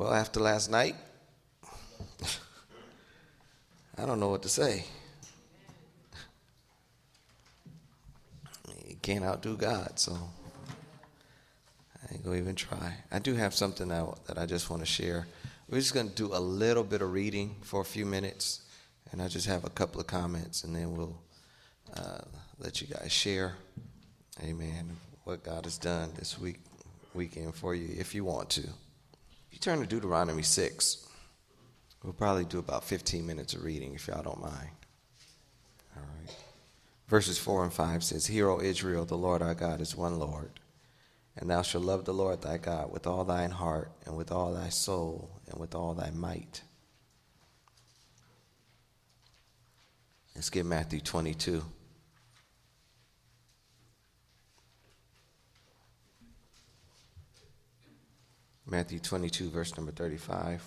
Well, after last night, I don't know what to say. You can't outdo God, so I ain't gonna even try. I do have something that, that I just want to share. We're just gonna do a little bit of reading for a few minutes, and I just have a couple of comments, and then we'll uh, let you guys share, Amen, what God has done this week weekend for you, if you want to. If you turn to Deuteronomy six, we'll probably do about 15 minutes of reading, if y'all don't mind. All right. Verses 4 and 5 says, Hear, O Israel, the Lord our God is one Lord. And thou shalt love the Lord thy God with all thine heart, and with all thy soul, and with all thy might. Let's get Matthew 22. Matthew 22, verse number 35.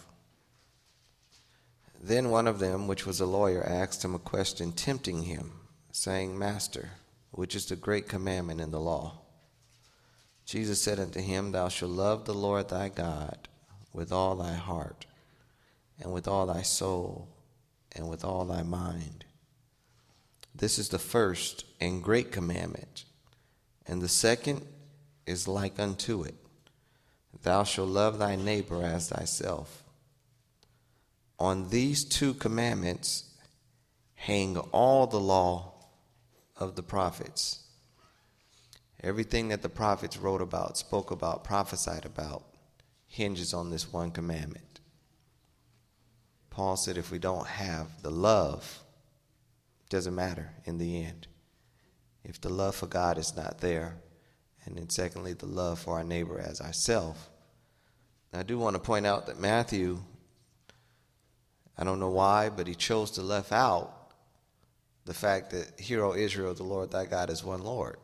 Then one of them, which was a lawyer, asked him a question, tempting him, saying, Master, which is the great commandment in the law? Jesus said unto him, Thou shalt love the Lord thy God with all thy heart, and with all thy soul, and with all thy mind. This is the first and great commandment, and the second is like unto it Thou shalt love thy neighbor as thyself. On these two commandments hang all the law of the prophets. Everything that the prophets wrote about, spoke about, prophesied about, hinges on this one commandment. Paul said if we don't have the love, it doesn't matter in the end. If the love for God is not there, and then secondly, the love for our neighbor as ourself. I do want to point out that Matthew, I don't know why, but he chose to left out the fact that, Hear, O Israel, the Lord thy God is one Lord.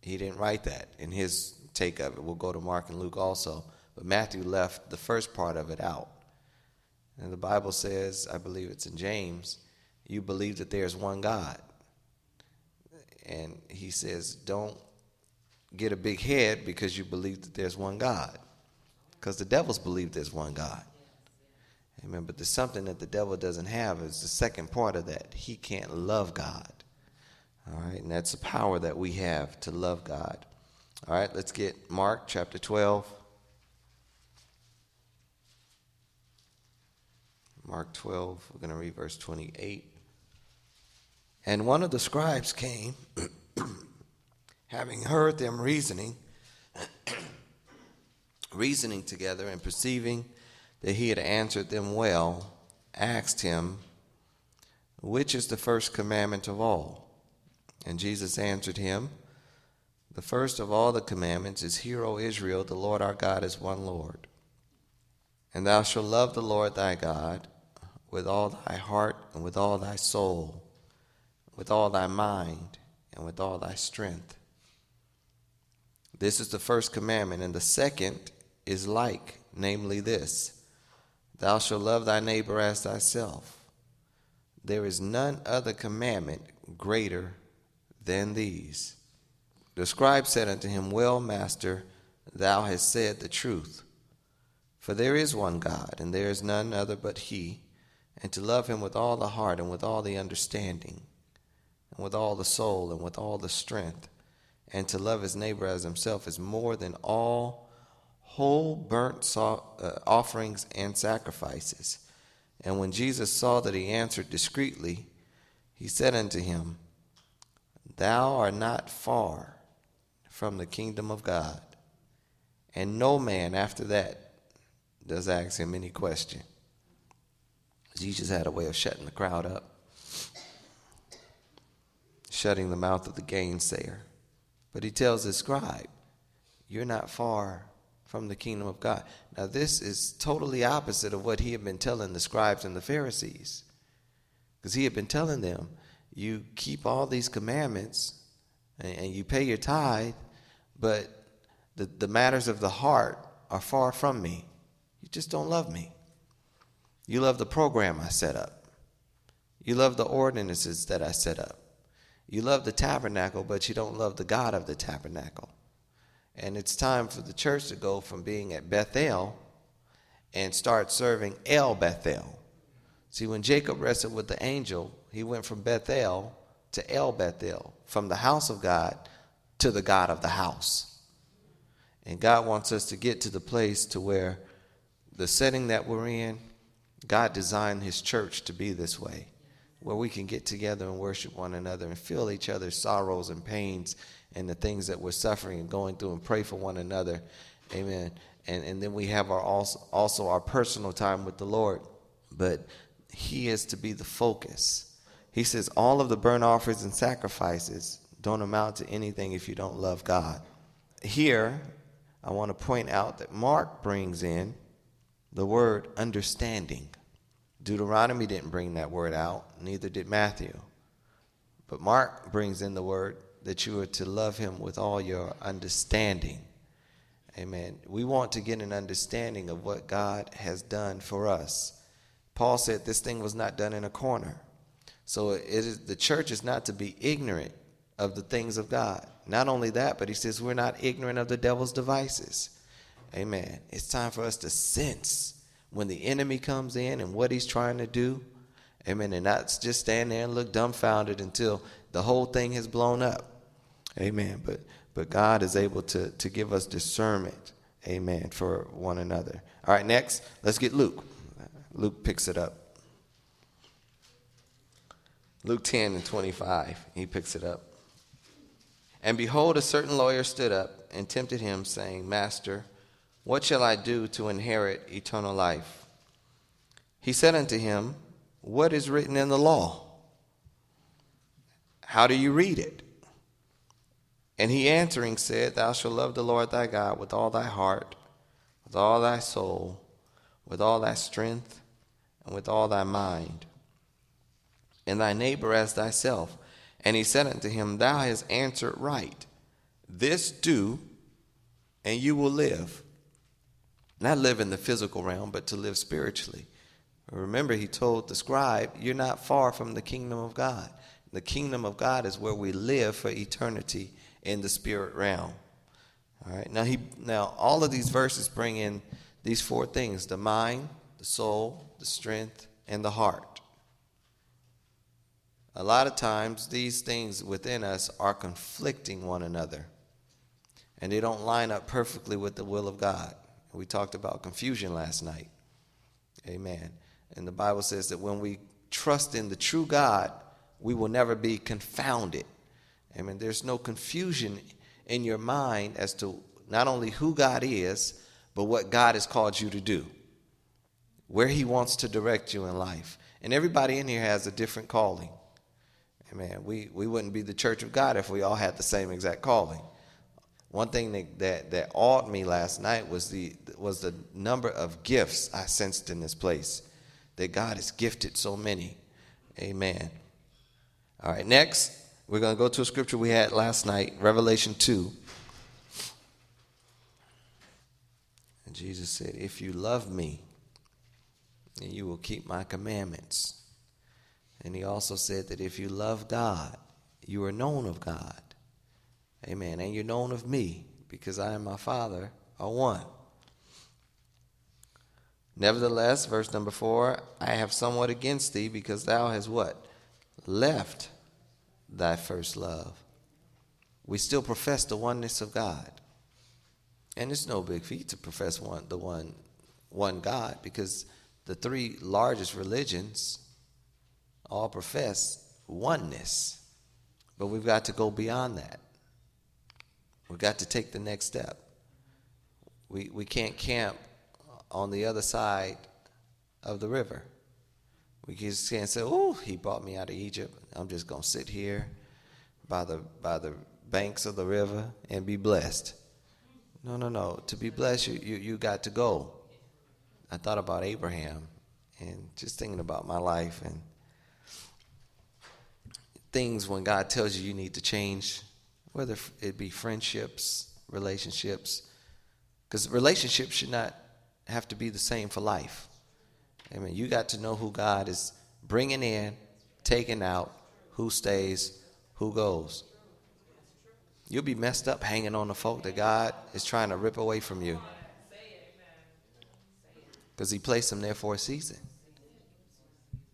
He didn't write that in his take of it. We'll go to Mark and Luke also. But Matthew left the first part of it out. And the Bible says, I believe it's in James, you believe that there's one God. And he says, don't get a big head because you believe that there's one God. Because the devils believe there's one God. Amen. But there's something that the devil doesn't have is the second part of that. He can't love God. All right, and that's the power that we have to love God. All right, let's get Mark chapter 12. Mark 12, we're going to read verse 28. And one of the scribes came, having heard them reasoning, reasoning together, and perceiving that he had answered them well, asked him, Which is the first commandment of all? And Jesus answered him, The first of all the commandments is, Hear, O Israel, the Lord our God is one Lord. And thou shalt love the Lord thy God with all thy heart, and with all thy soul, with all thy mind, and with all thy strength. This is the first commandment, and the second is like, namely this Thou shalt love thy neighbor as thyself. There is none other commandment greater than these. The scribe said unto him, Well, master, thou hast said the truth. For there is one God, and there is none other but He, and to love Him with all the heart, and with all the understanding, and with all the soul, and with all the strength, and to love his neighbor as himself is more than all whole burnt uh, offerings and sacrifices. And when Jesus saw that he answered discreetly, he said unto him, Thou art not far from the kingdom of God. And no man after that does ask him any question. Jesus had a way of shutting the crowd up, shutting the mouth of the gainsayer. But he tells the scribe, You're not far from the kingdom of God. Now, this is totally opposite of what he had been telling the scribes and the Pharisees. Because he had been telling them, you keep all these commandments and, and you pay your tithe, but the, the matters of the heart are far from me. You just don't love me. You love the program I set up. You love the ordinances that I set up. You love the tabernacle, but you don't love the God of the tabernacle. And it's time for the church to go from being at Bethel and start serving El Bethel. See, when Jacob wrestled with the angel, he went from Bethel to El Bethel, from the house of God to the God of the house. And God wants us to get to the place to where the setting that we're in, God designed his church to be this way, where we can get together and worship one another and feel each other's sorrows and pains and the things that we're suffering and going through and pray for one another. Amen. And, and then we have our also, also our personal time with the Lord. But he is to be the focus. He says all of the burnt offerings and sacrifices don't amount to anything if you don't love God. Here, I want to point out that Mark brings in the word understanding. Deuteronomy didn't bring that word out, neither did Matthew. But Mark brings in the word that you are to love him with all your understanding. Amen. We want to get an understanding of what God has done for us. Paul said this thing was not done in a corner. So it is, the church is not to be ignorant of the things of God. Not only that, but he says we're not ignorant of the devil's devices. Amen. It's time for us to sense when the enemy comes in and what he's trying to do. Amen. And not just stand there and look dumbfounded until the whole thing has blown up. Amen. But but God is able to, to give us discernment. Amen. For one another. All right, next, let's get Luke. Luke picks it up. Luke 10 and 25, he picks it up. And behold, a certain lawyer stood up and tempted him, saying, Master, what shall I do to inherit eternal life? He said unto him, What is written in the law? How do you read it? And he answering said, Thou shalt love the Lord thy God with all thy heart, with all thy soul, with all thy strength, and with all thy mind, and thy neighbor as thyself. And he said unto him, Thou hast answered right. This do, and you will live. Not live in the physical realm, but to live spiritually. Remember, he told the scribe, You're not far from the kingdom of God. The kingdom of God is where we live for eternity in the spirit realm. All right. Now he now all of these verses bring in these four things: the mind, the soul, the strength, and the heart. A lot of times these things within us are conflicting one another. And they don't line up perfectly with the will of God. We talked about confusion last night. Amen. And the Bible says that when we trust in the true God, we will never be confounded. Amen. There's no confusion in your mind as to not only who God is, but what God has called you to do, where He wants to direct you in life. And everybody in here has a different calling. Amen. We, we wouldn't be the church of God if we all had the same exact calling. One thing that, that, that awed me last night was the, was the number of gifts I sensed in this place. That God has gifted so many. Amen. All right, next. We're going to go to a scripture we had last night, Revelation 2. And Jesus said, If you love me, then you will keep my commandments. And he also said that if you love God, you are known of God. Amen. And you're known of me, because I and my Father are one. Nevertheless, verse number four, I have somewhat against thee, because thou hast what? Left thy first love. We still profess the oneness of God. And it's no big feat to profess one the one one God because the three largest religions all profess oneness. But we've got to go beyond that. We've got to take the next step. We, we can't camp on the other side of the river. We just can't say, "Oh, he brought me out of Egypt. I'm just gonna sit here by the by the banks of the river and be blessed." No, no, no. To be blessed, you you, you got to go. I thought about Abraham and just thinking about my life and things when God tells you you need to change, whether it be friendships, relationships, because relationships should not have to be the same for life. I mean, You got to know who God is bringing in, taking out, who stays, who goes. You'll be messed up hanging on the folk that God is trying to rip away from you. because He placed them there for a season.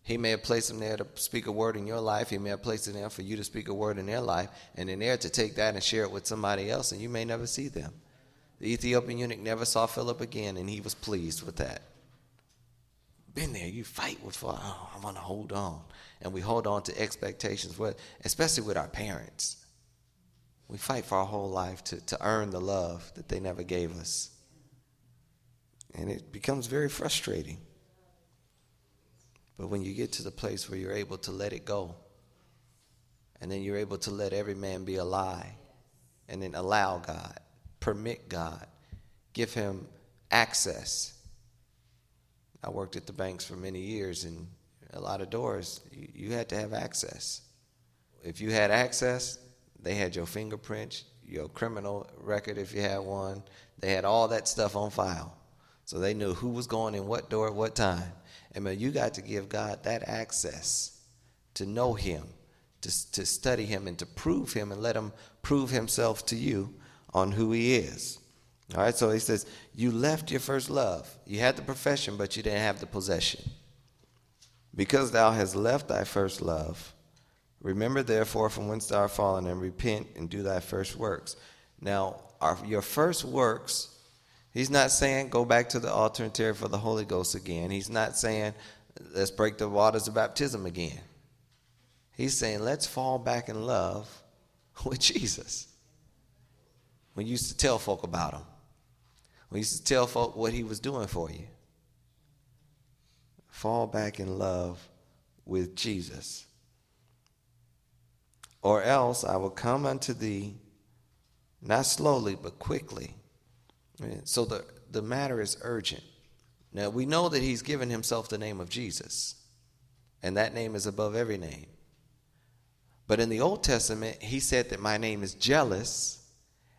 He may have placed them there to speak a word in your life. He may have placed it there for you to speak a word in their life, and then there to take that and share it with somebody else, and you may never see them. The Ethiopian eunuch never saw Philip again, and he was pleased with that. Been there, you fight with, oh, I want to hold on. And we hold on to expectations, especially with our parents. We fight for our whole life to, to earn the love that they never gave us. And it becomes very frustrating. But when you get to the place where you're able to let it go, and then you're able to let every man be a lie, and then allow God, permit God, give him access. I worked at the banks for many years, and a lot of doors, you, had to have access. If you had access, they had your fingerprints, your criminal record if you had one. They had all that stuff on file. So they knew who was going in what door at what time. And man, you got to give God that access to know Him, to, to study Him, and to prove Him, and let Him prove Himself to you on who He is. All right, so He says, You left your first love. You had the profession, but you didn't have the possession. Because thou hast left thy first love, remember therefore from whence thou art fallen, and repent and do thy first works. Now, our, your first works He's not saying go back to the altar and tear for the Holy Ghost again. He's not saying let's break the waters of baptism again. He's saying let's fall back in love with Jesus. We used to tell folk about him. We used to tell folk what he was doing for you. Fall back in love with Jesus. Or else I will come unto thee, not slowly, but quickly so the, the matter is urgent. Now, we know that he's given himself the name of Jesus, and that name is above every name. But in the Old Testament, he said that my name is jealous,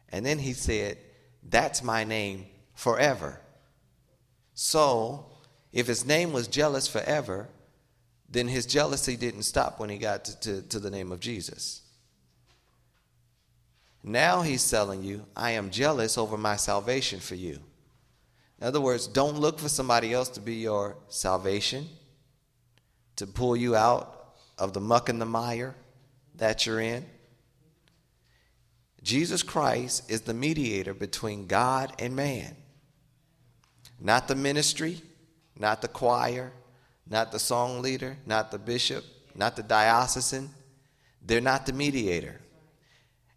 and then he said, that's my name forever. So, if his name was jealous forever, then his jealousy didn't stop when he got to, to, to the name of Jesus. Now he's telling you, I am jealous over my salvation for you. In other words, don't look for somebody else to be your salvation, to pull you out of the muck and the mire that you're in. Jesus Christ is the mediator between God and man. Not the ministry, not the choir, not the song leader, not the bishop, not the diocesan. They're not the mediator.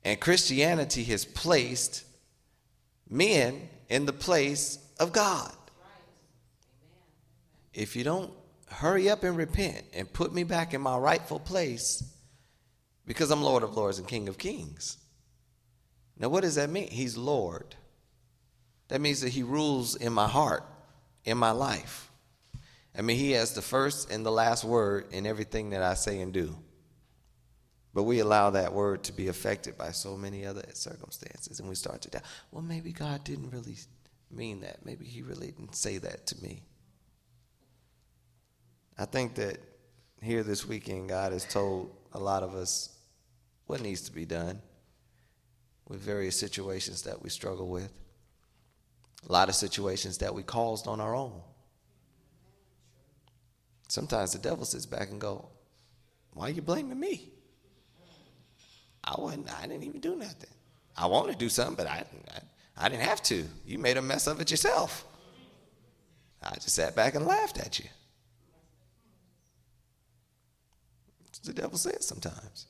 And Christianity has placed men in the place of God. If you don't hurry up and repent and put me back in my rightful place, because I'm Lord of Lords and King of Kings. Now, what does that mean? He's Lord. That means that He rules in my heart, in my life. I mean, He has the first and the last word in everything that I say and do. But we allow that word to be affected by so many other circumstances, and we start to doubt, well, maybe God didn't really mean that. Maybe He really didn't say that to me. I think that here this weekend, God has told a lot of us what needs to be done with various situations that we struggle with, a lot of situations that we caused on our own. Sometimes the devil sits back and go, "Why are you blaming me?" I wasn't. I didn't even do nothing. I wanted to do something, but I, I, I didn't have to. You made a mess of it yourself. I just sat back and laughed at you. the devil says sometimes.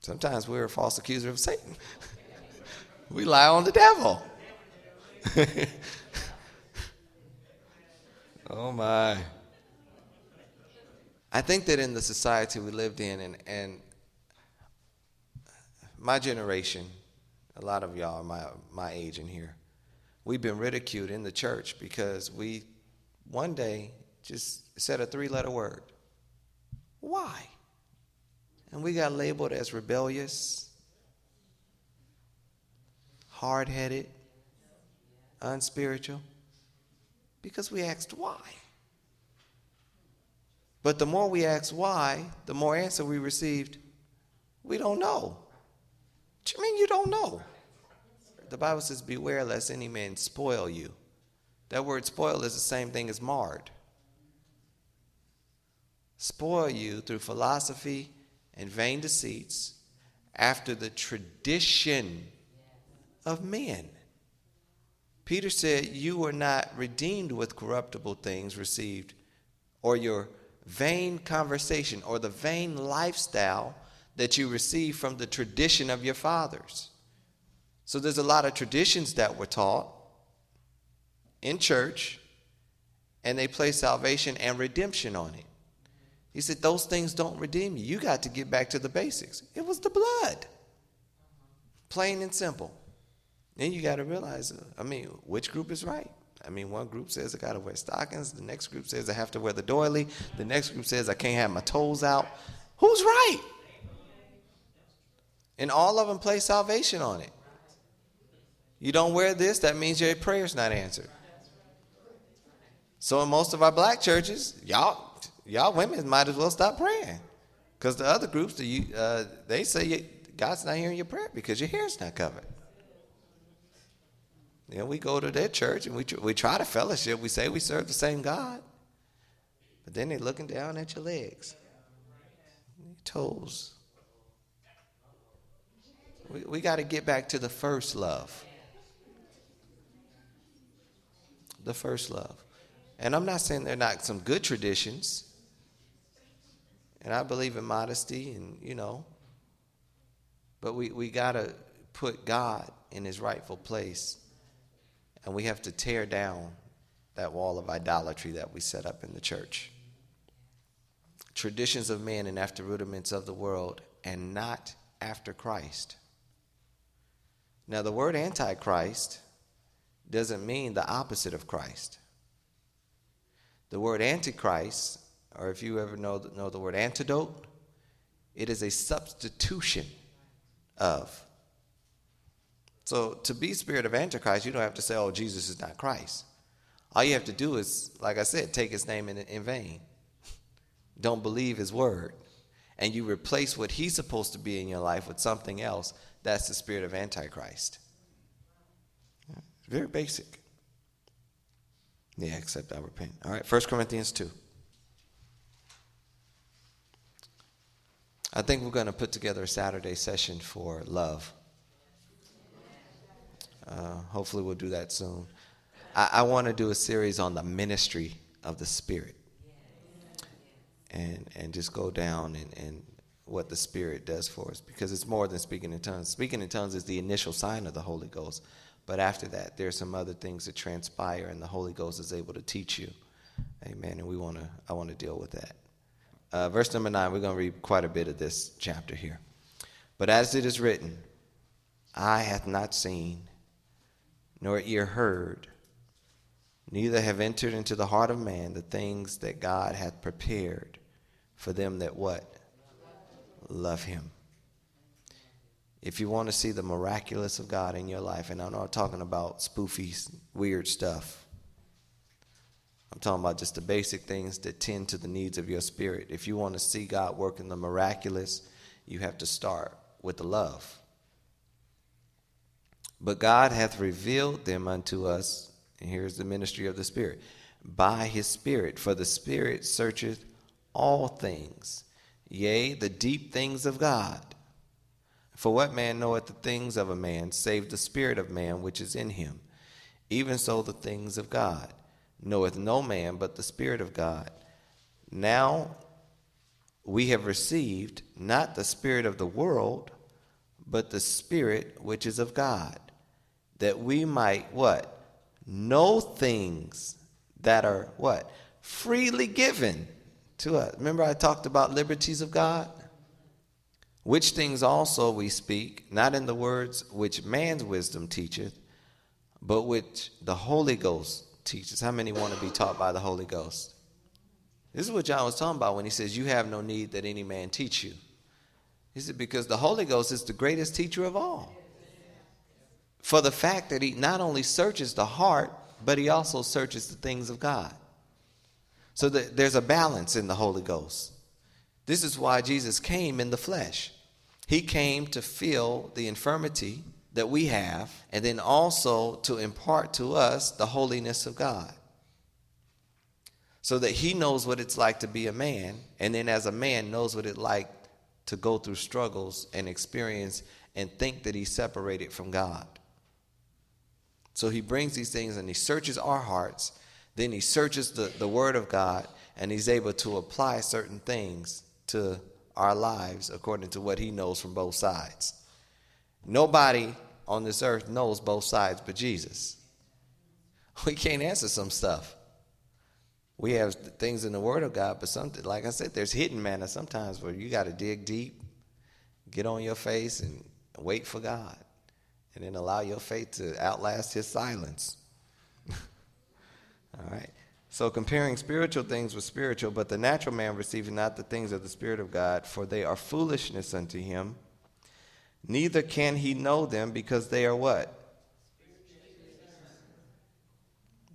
Sometimes we're a false accuser of Satan. we lie on the devil. oh my. I think that in the society we lived in, and, and my generation, a lot of y'all are my, my age in here, we've been ridiculed in the church because we one day just said a three letter word. Why? And we got labeled as rebellious, hard headed, unspiritual, because we asked why. But the more we asked why, the more answer we received, we don't know. What you mean you don't know? The Bible says, Beware lest any man spoil you. That word spoil is the same thing as marred. Spoil you through philosophy and vain deceits after the tradition of men. Peter said, You were not redeemed with corruptible things received, or your vain conversation, or the vain lifestyle that you receive from the tradition of your fathers. So there's a lot of traditions that were taught in church, and they place salvation and redemption on it. He said, Those things don't redeem you. You got to get back to the basics. It was the blood. Plain and simple. Then you got to realize, uh, I mean, which group is right? I mean, one group says I got to wear stockings. The next group says I have to wear the doily. The next group says I can't have my toes out. Who's right? And all of them place salvation on it. You don't wear this, that means your prayer's not answered. So in most of our black churches, y'all y'all women might as well stop praying. Because the other groups, uh, they say God's not hearing your prayer because your hair's not covered. You we go to their church and we, we try to fellowship. We say we serve the same God. But then they're looking down at your legs, your toes. We, we got to get back to the first love. The first love. And I'm not saying they're not some good traditions. And I believe in modesty and, you know, but we, we got to put God in his rightful place. And we have to tear down that wall of idolatry that we set up in the church. Traditions of men and after rudiments of the world, and not after Christ. Now, the word antichrist doesn't mean the opposite of Christ. The word antichrist or if you ever know, know the word antidote, it is a substitution of. So to be spirit of Antichrist, you don't have to say, oh, Jesus is not Christ. All you have to do is, like I said, take his name in, in vain. Don't believe his word. And you replace what he's supposed to be in your life with something else. That's the spirit of Antichrist. Very basic. Yeah, except I repent. All right, 1 Corinthians 2. I think we're going to put together a Saturday session for love. Uh, hopefully, we'll do that soon. I, I want to do a series on the ministry of the Spirit and, and just go down and, and what the Spirit does for us because it's more than speaking in tongues. Speaking in tongues is the initial sign of the Holy Ghost, but after that, there's some other things that transpire, and the Holy Ghost is able to teach you. Amen. And we want to. I want to deal with that. Uh, verse number nine, we're going to read quite a bit of this chapter here. But as it is written, eye hath not seen, nor ear heard, neither have entered into the heart of man the things that God hath prepared for them that what? Love him. If you want to see the miraculous of God in your life, and I'm not talking about spoofy, weird stuff. I'm talking about just the basic things that tend to the needs of your spirit. If you want to see God work in the miraculous, you have to start with the love. But God hath revealed them unto us, and here's the ministry of the Spirit, by his Spirit. For the Spirit searcheth all things, yea, the deep things of God. For what man knoweth the things of a man, save the Spirit of man which is in him? Even so the things of God knoweth no man but the Spirit of God. Now we have received not the Spirit of the world, but the Spirit which is of God, that we might what? Know things that are what? Freely given to us. Remember, I talked about liberties of God? Which things also we speak, not in the words which man's wisdom teacheth, but which the Holy Ghost teaches. How many want to be taught by the Holy Ghost? This is what John was talking about when he says, You have no need that any man teach you. He said, Because the Holy Ghost is the greatest teacher of all. For the fact that he not only searches the heart, but he also searches the things of God. So that there's a balance in the Holy Ghost. This is why Jesus came in the flesh. He came to fill the infirmity that we have, and then also to impart to us the holiness of God. So that he knows what it's like to be a man, and then as a man knows what it's like to go through struggles and experience and think that he's separated from God. So he brings these things and he searches our hearts, then he searches the, the Word of God, and he's able to apply certain things to our lives according to what he knows from both sides. Nobody on this earth knows both sides but Jesus. We can't answer some stuff. We have things in the Word of God, but something, like I said, there's hidden manna sometimes where you got to dig deep, get on your face, and wait for God, and then allow your faith to outlast His silence. All right. So comparing spiritual things with spiritual, but the natural man receiving not the things of the Spirit of God, for they are foolishness unto him. Neither can he know them because they are what?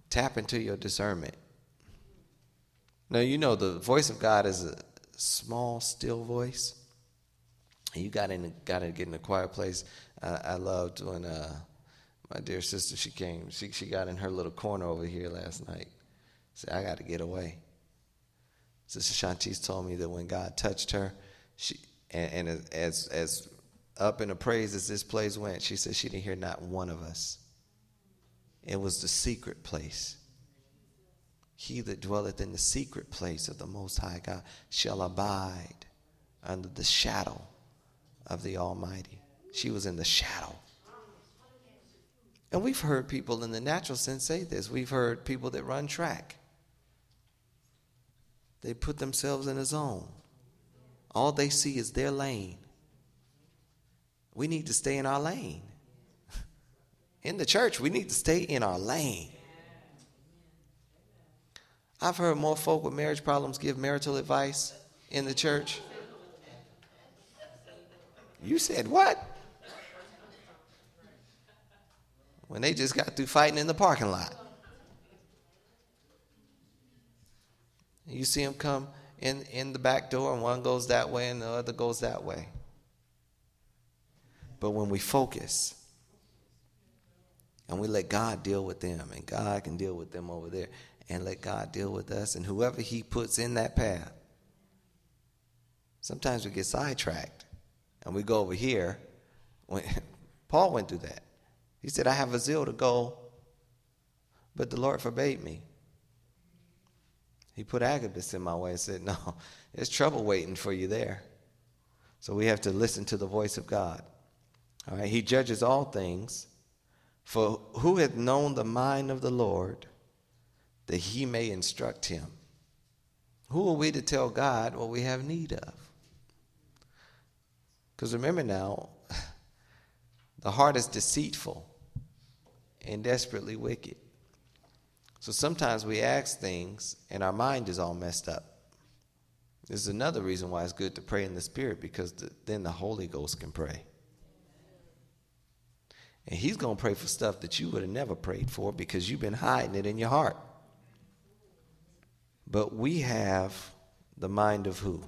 Tap into your discernment. Now, you know, the voice of God is a small, still voice. You got in, got to get in a quiet place. Uh, I loved when uh, my dear sister she came. She she got in her little corner over here last night. Said, I got to get away. Sister Shantice told me that when God touched her, she and, and as as up in the praise as this place went, she said she didn't hear not one of us. It was the secret place. He that dwelleth in the secret place of the Most High God shall abide under the shadow of the Almighty. She was in the shadow. And we've heard people in the natural sense say this. We've heard people that run track. They put themselves in a zone. All they see is their lane. We need to stay in our lane. In the church, we need to stay in our lane. I've heard more folk with marriage problems give marital advice in the church. You said what? When they just got through fighting in the parking lot. You see them come in, in the back door, and one goes that way and the other goes that way. But when we focus and we let God deal with them, and God can deal with them over there, and let God deal with us, and whoever He puts in that path, sometimes we get sidetracked and we go over here. When, Paul went through that. He said, I have a zeal to go, but the Lord forbade me. He put Agabus in my way and said, No, there's trouble waiting for you there. So we have to listen to the voice of God. All right, he judges all things. For who hath known the mind of the Lord that he may instruct him? Who are we to tell God what we have need of? Because remember now, the heart is deceitful and desperately wicked. So sometimes we ask things and our mind is all messed up. This is another reason why it's good to pray in the Spirit because the, then the Holy Ghost can pray. And He's going to pray for stuff that you would have never prayed for because you've been hiding it in your heart. But we have the mind of who?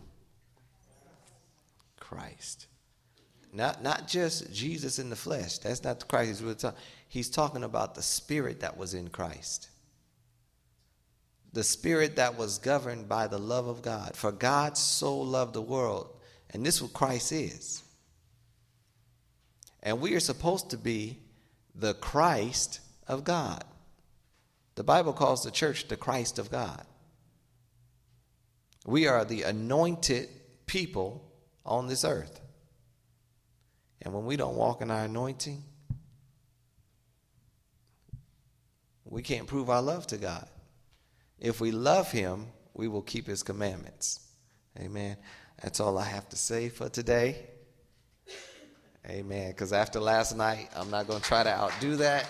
Christ. Not, not just Jesus in the flesh. That's not the Christ he's really talking. He's talking about the spirit that was in Christ the spirit that was governed by the love of God. For God so loved the world, and this is what Christ is. And we are supposed to be the Christ of God. The Bible calls the church the Christ of God. We are the anointed people on this earth. And when we don't walk in our anointing, we can't prove our love to God. If we love him, we will keep his commandments. Amen. That's all I have to say for today. Amen. Because after last night, I'm not going to try to outdo that.